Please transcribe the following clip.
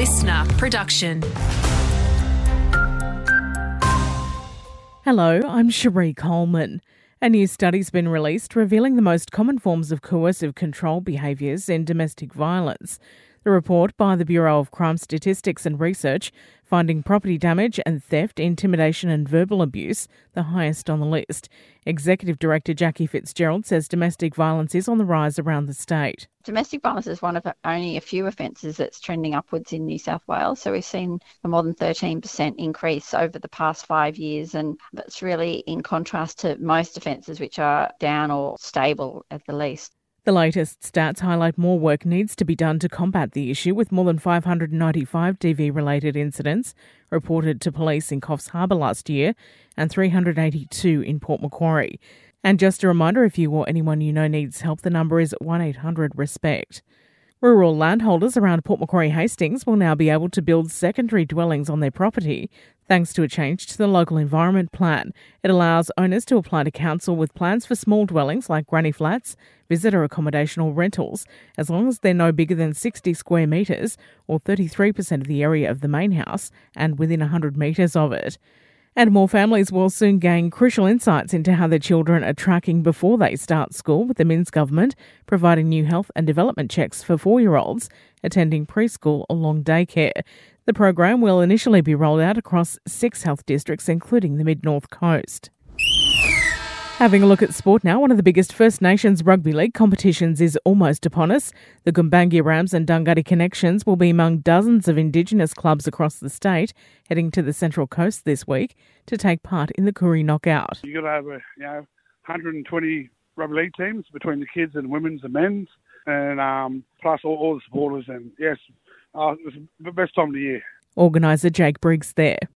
LiSTNR production. Hello, I'm Cherie Coleman. A new study's been released revealing the most common forms of coercive control behaviours in domestic violence. The report by the Bureau of Crime Statistics and Research finding property damage and theft, intimidation and verbal abuse the highest on the list. Executive Director Jackie Fitzgerald says domestic violence is on the rise around the state. Domestic violence is one of only a few offences that's trending upwards in New South Wales. So we've seen a more than 13% increase over the past five years, and that's really in contrast to most offences which are down or stable at the least. The latest stats highlight more work needs to be done to combat the issue, with more than 595 DV related incidents reported to police in Coffs Harbour last year and 382 in Port Macquarie. And just a reminder if you or anyone you know needs help, the number is 1800 RESPECT. Rural landholders around Port Macquarie Hastings will now be able to build secondary dwellings on their property thanks to a change to the local environment plan. It allows owners to apply to council with plans for small dwellings like granny flats, visitor accommodation or rentals, as long as they're no bigger than 60 square metres or 33% of the area of the main house and within 100 metres of it. And more families will soon gain crucial insights into how their children are tracking before they start school, with the Minns government providing new health and development checks for four year olds attending preschool or long daycare. The program will initially be rolled out across six health districts, including the Mid North Coast. Having a look at sport now, one of the biggest First Nations rugby league competitions is almost upon us. The Gumbaynggirr Rams and Dunghutti Connections will be among dozens of Indigenous clubs across the state heading to the Central Coast this week to take part in the Koori Knockout. You've got to have a, you know, 120 rugby league teams between the kids and women's and men's, and um, plus all, all, the supporters. And yes, uh, it's the best time of the year. Organiser Jake Briggs there.